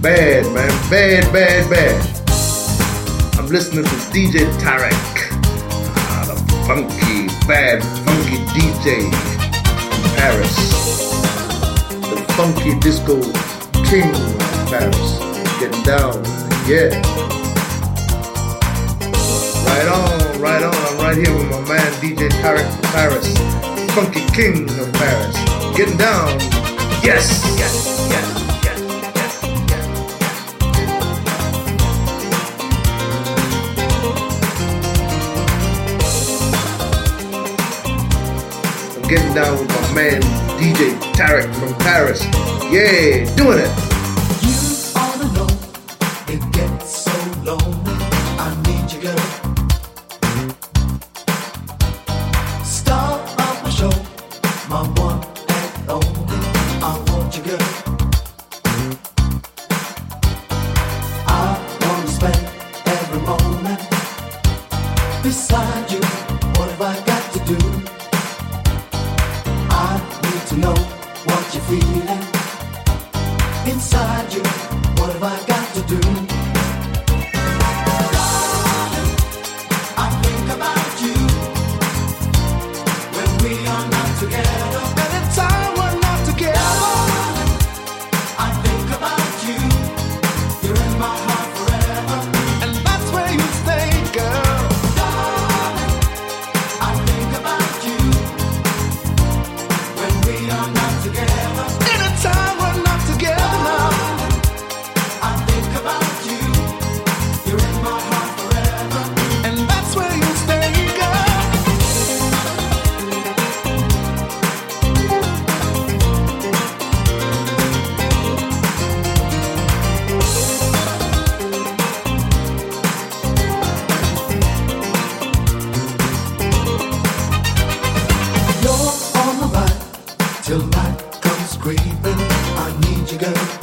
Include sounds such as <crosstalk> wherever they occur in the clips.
bad, man. bad, bad. Bad. I'm listening to DJ Tarek, ah, the funky, bad, funky DJ from Paris. The funky disco king of Paris. Getting down, yeah. Right on, right on. I'm right here with my man DJ Tarek from Paris. Funky king of Paris. Getting down. Yes, yes, yes. getting down with my man DJ Tarek from Paris. Yeah, doing it. girl.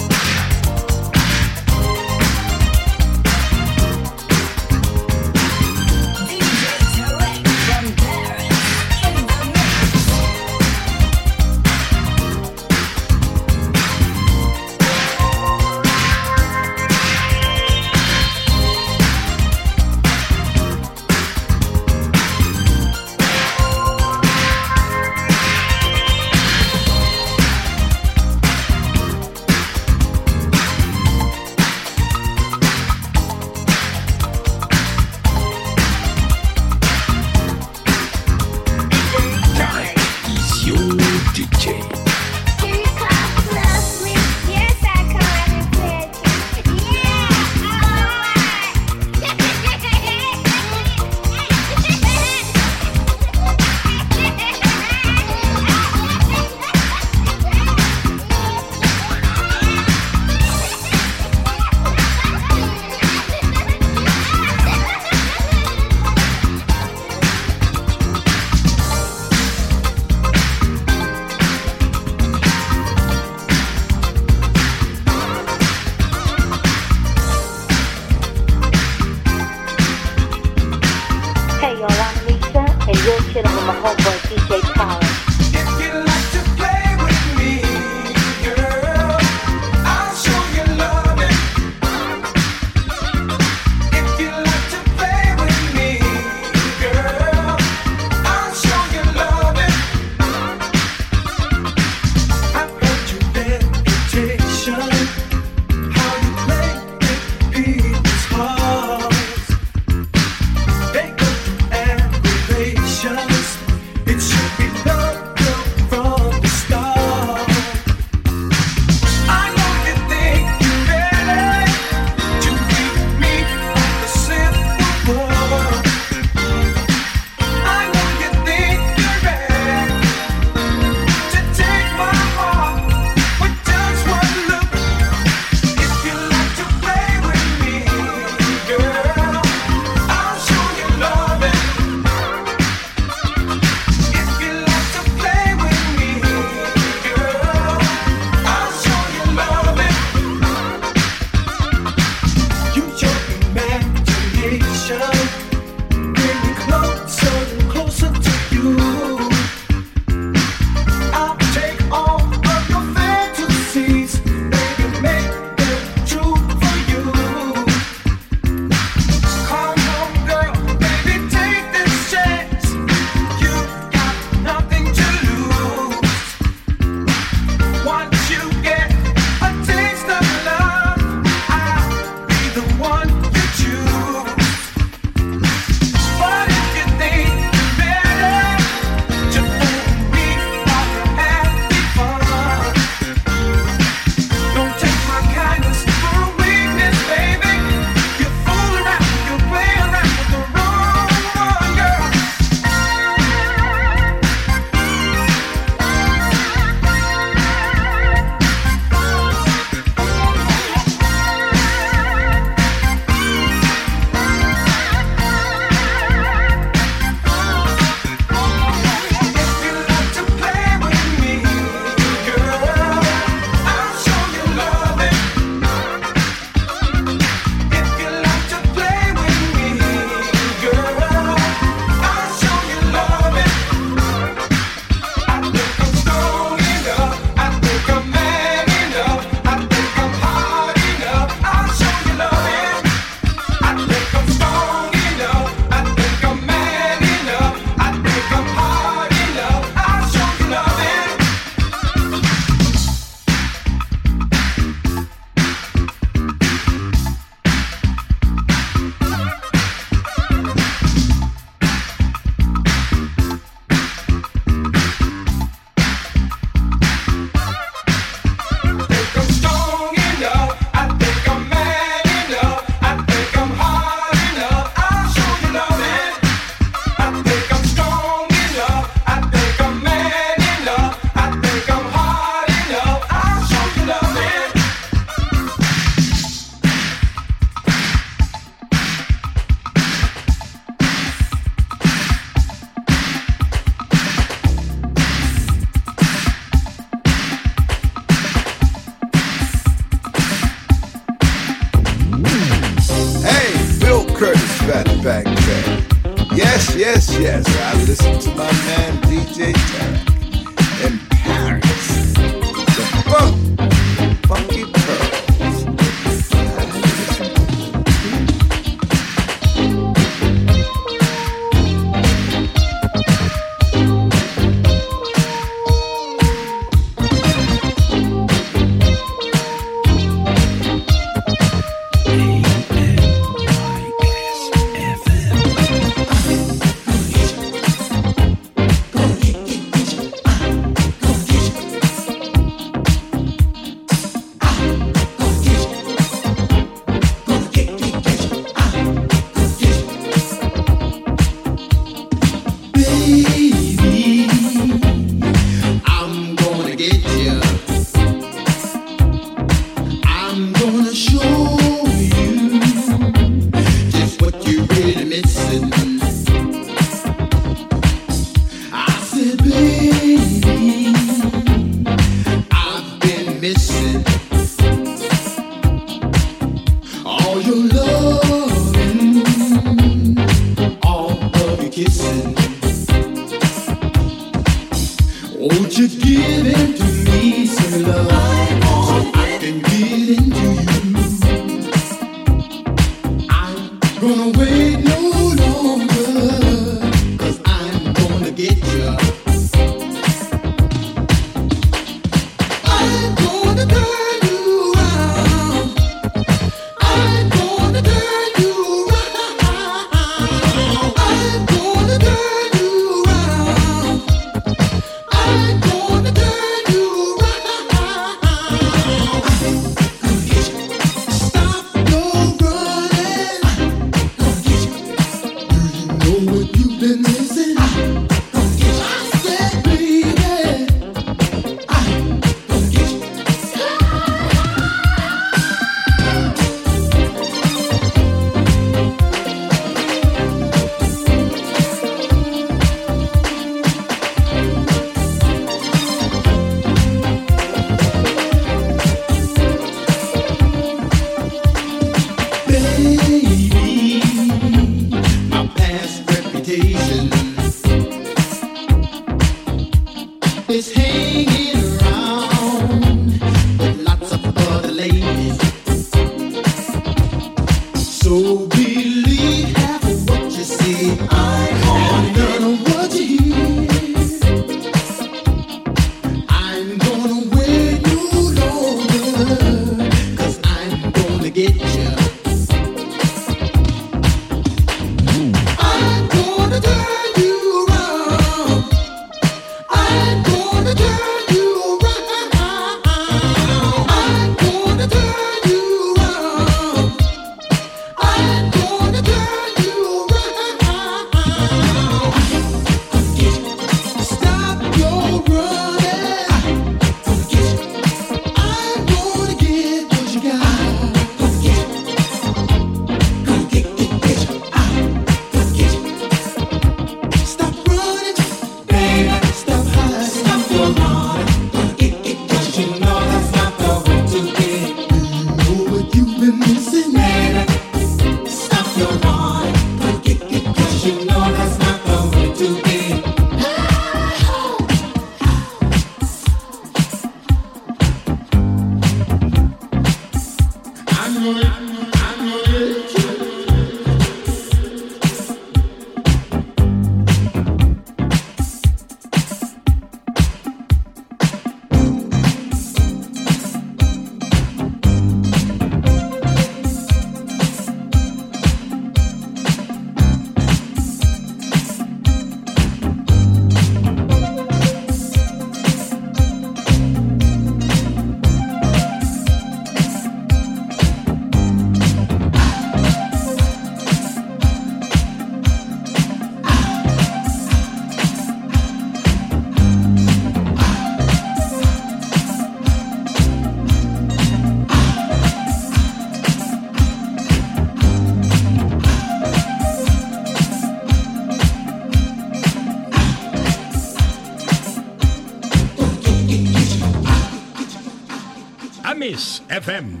FM.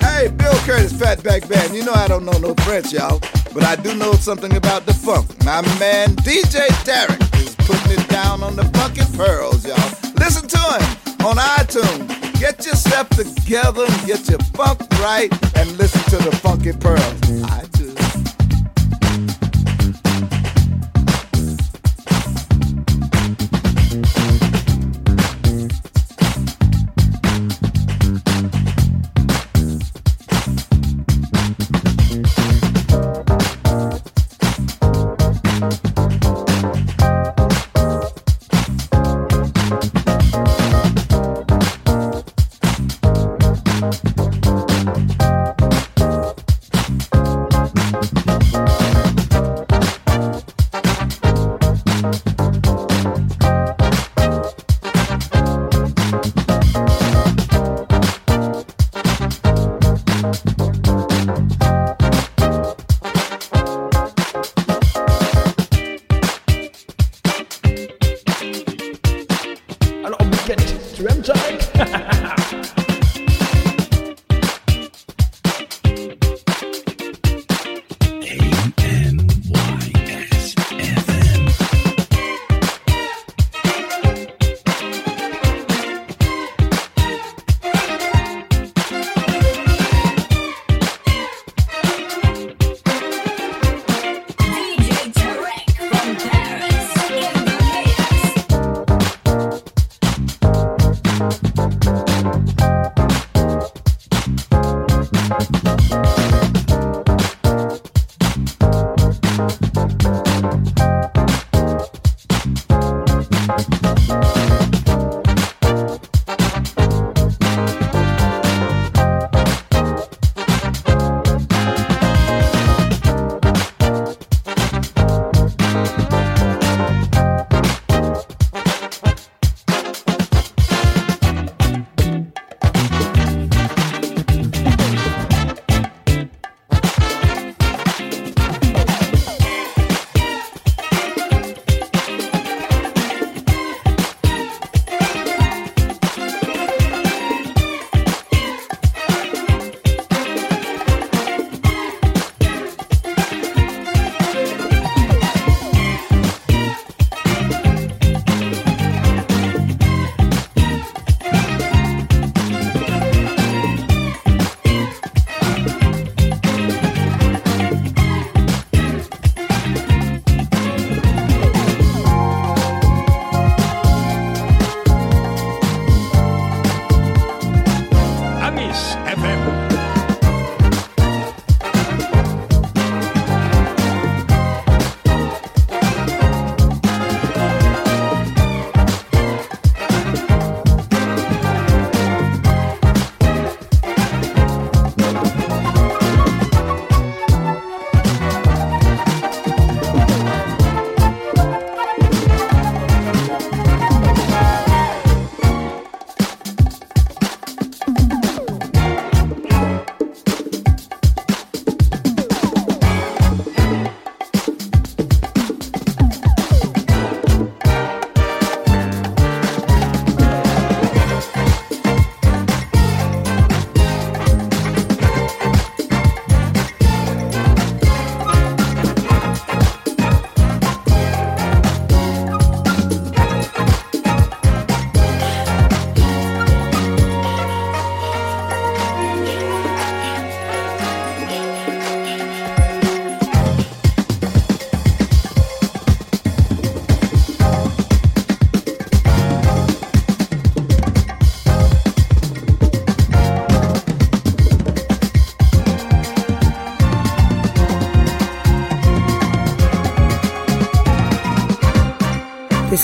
Hey, Bill Curtis, Fatback Band. You know I don't know no French, y'all, but I do know something about the funk. My man DJ Tarek is putting it down on the funky pearls, y'all. Listen to him on iTunes. Get yourself together get your funk right and listen to the Funky Pearls.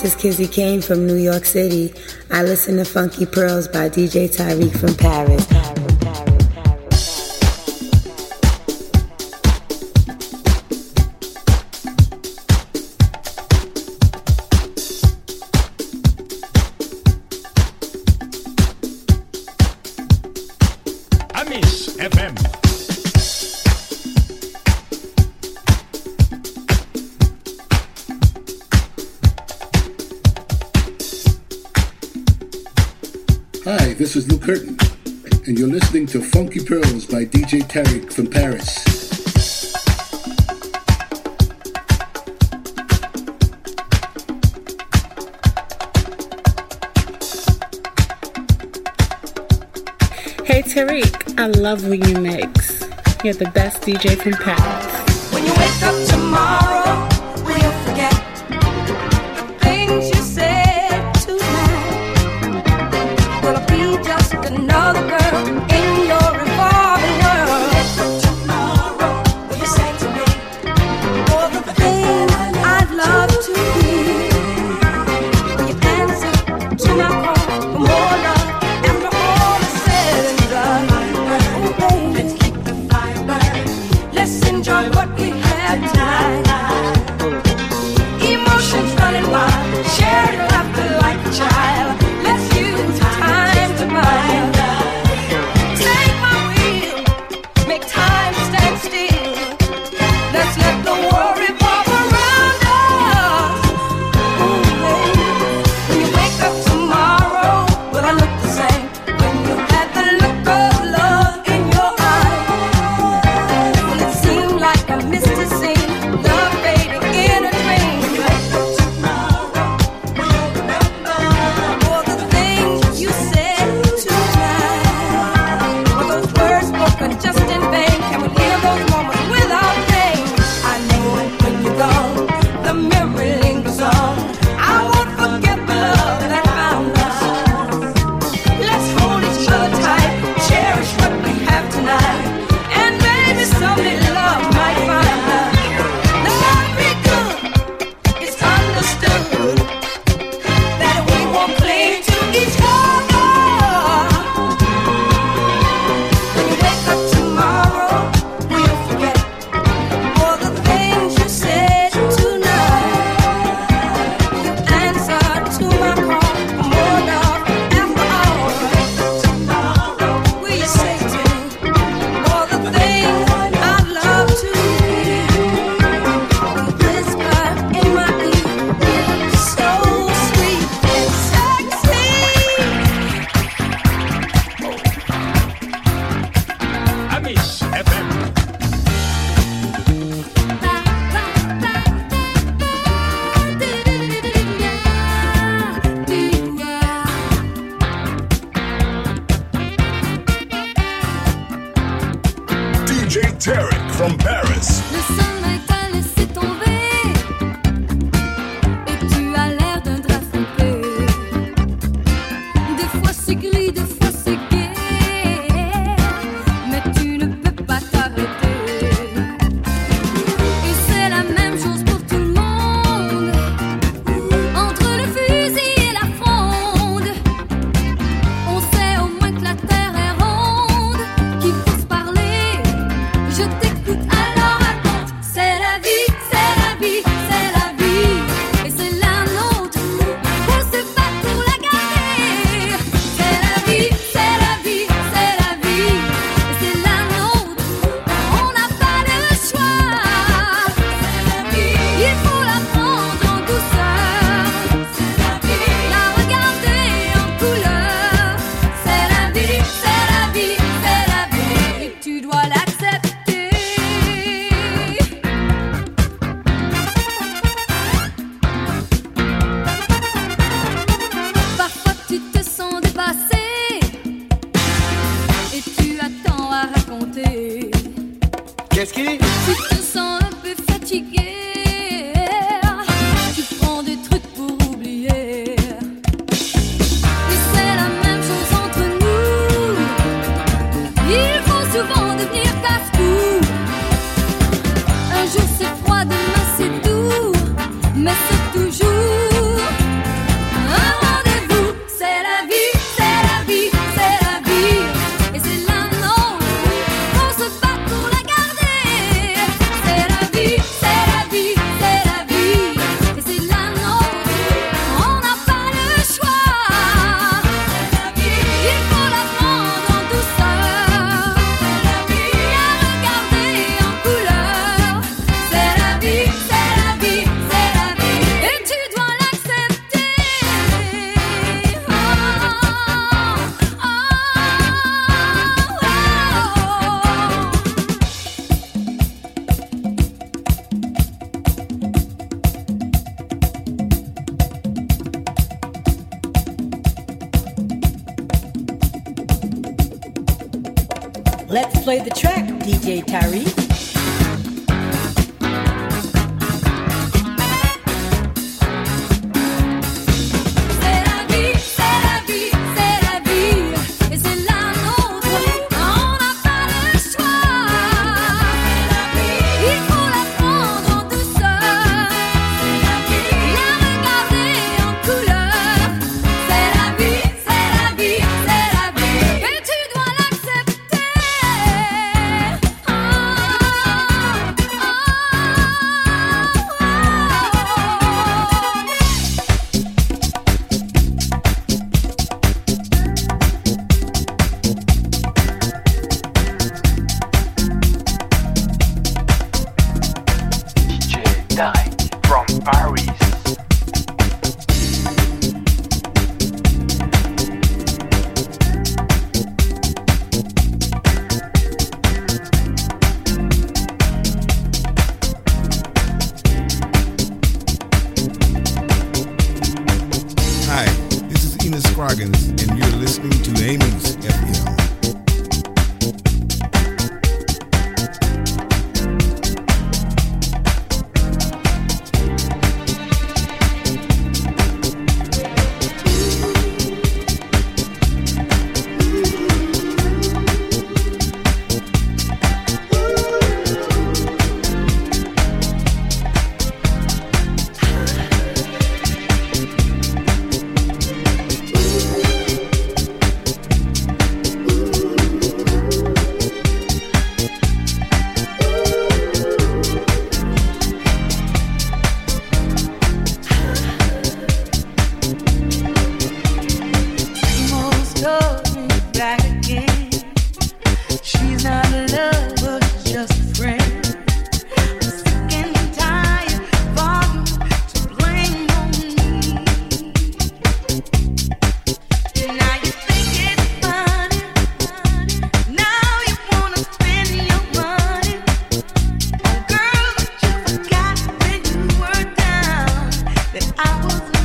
This is Kizzy Kane from New York City. I listen to Funky Pearls by DJ Tarek from Paris. DJ Tarek from Paris. Hey Tarek, I love when you mix. You're the best DJ from Paris. When you wake up tomorrow,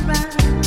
goodbye.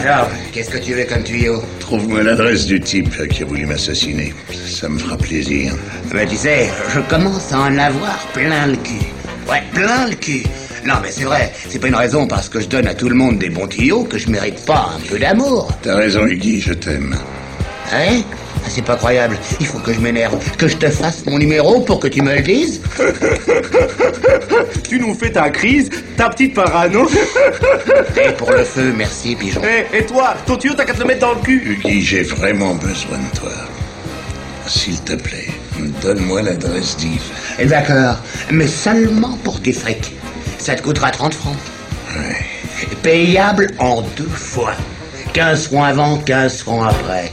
Georges, qu'est-ce que tu veux comme tuyau? Trouve-moi l'adresse du type qui a voulu m'assassiner. Ça me fera plaisir. Ben, tu sais, je commence à en avoir plein le cul. Ouais, plein le cul. Non, mais c'est vrai, c'est pas une raison parce que je donne à tout le monde des bons tuyaux que je mérite pas un peu d'amour. T'as raison, Huggy, je t'aime. Hein C'est pas croyable. Il faut que je m'énerve, que je te fasse mon numéro pour que tu me le dises. <laughs> tu nous fais ta crise, ta petite parano. <laughs> Et pour le feu, merci, pigeon. Et, et toi, ton tuyau, t'as qu'à te le mettre dans le cul. Huggy, j'ai vraiment besoin de toi. S'il te plaît, donne-moi l'adresse d'Yves. D'accord, mais seulement pour tes frics. Ça te coûtera 30 francs. Ouais. Payable en deux fois. 15 francs avant, 15 francs après.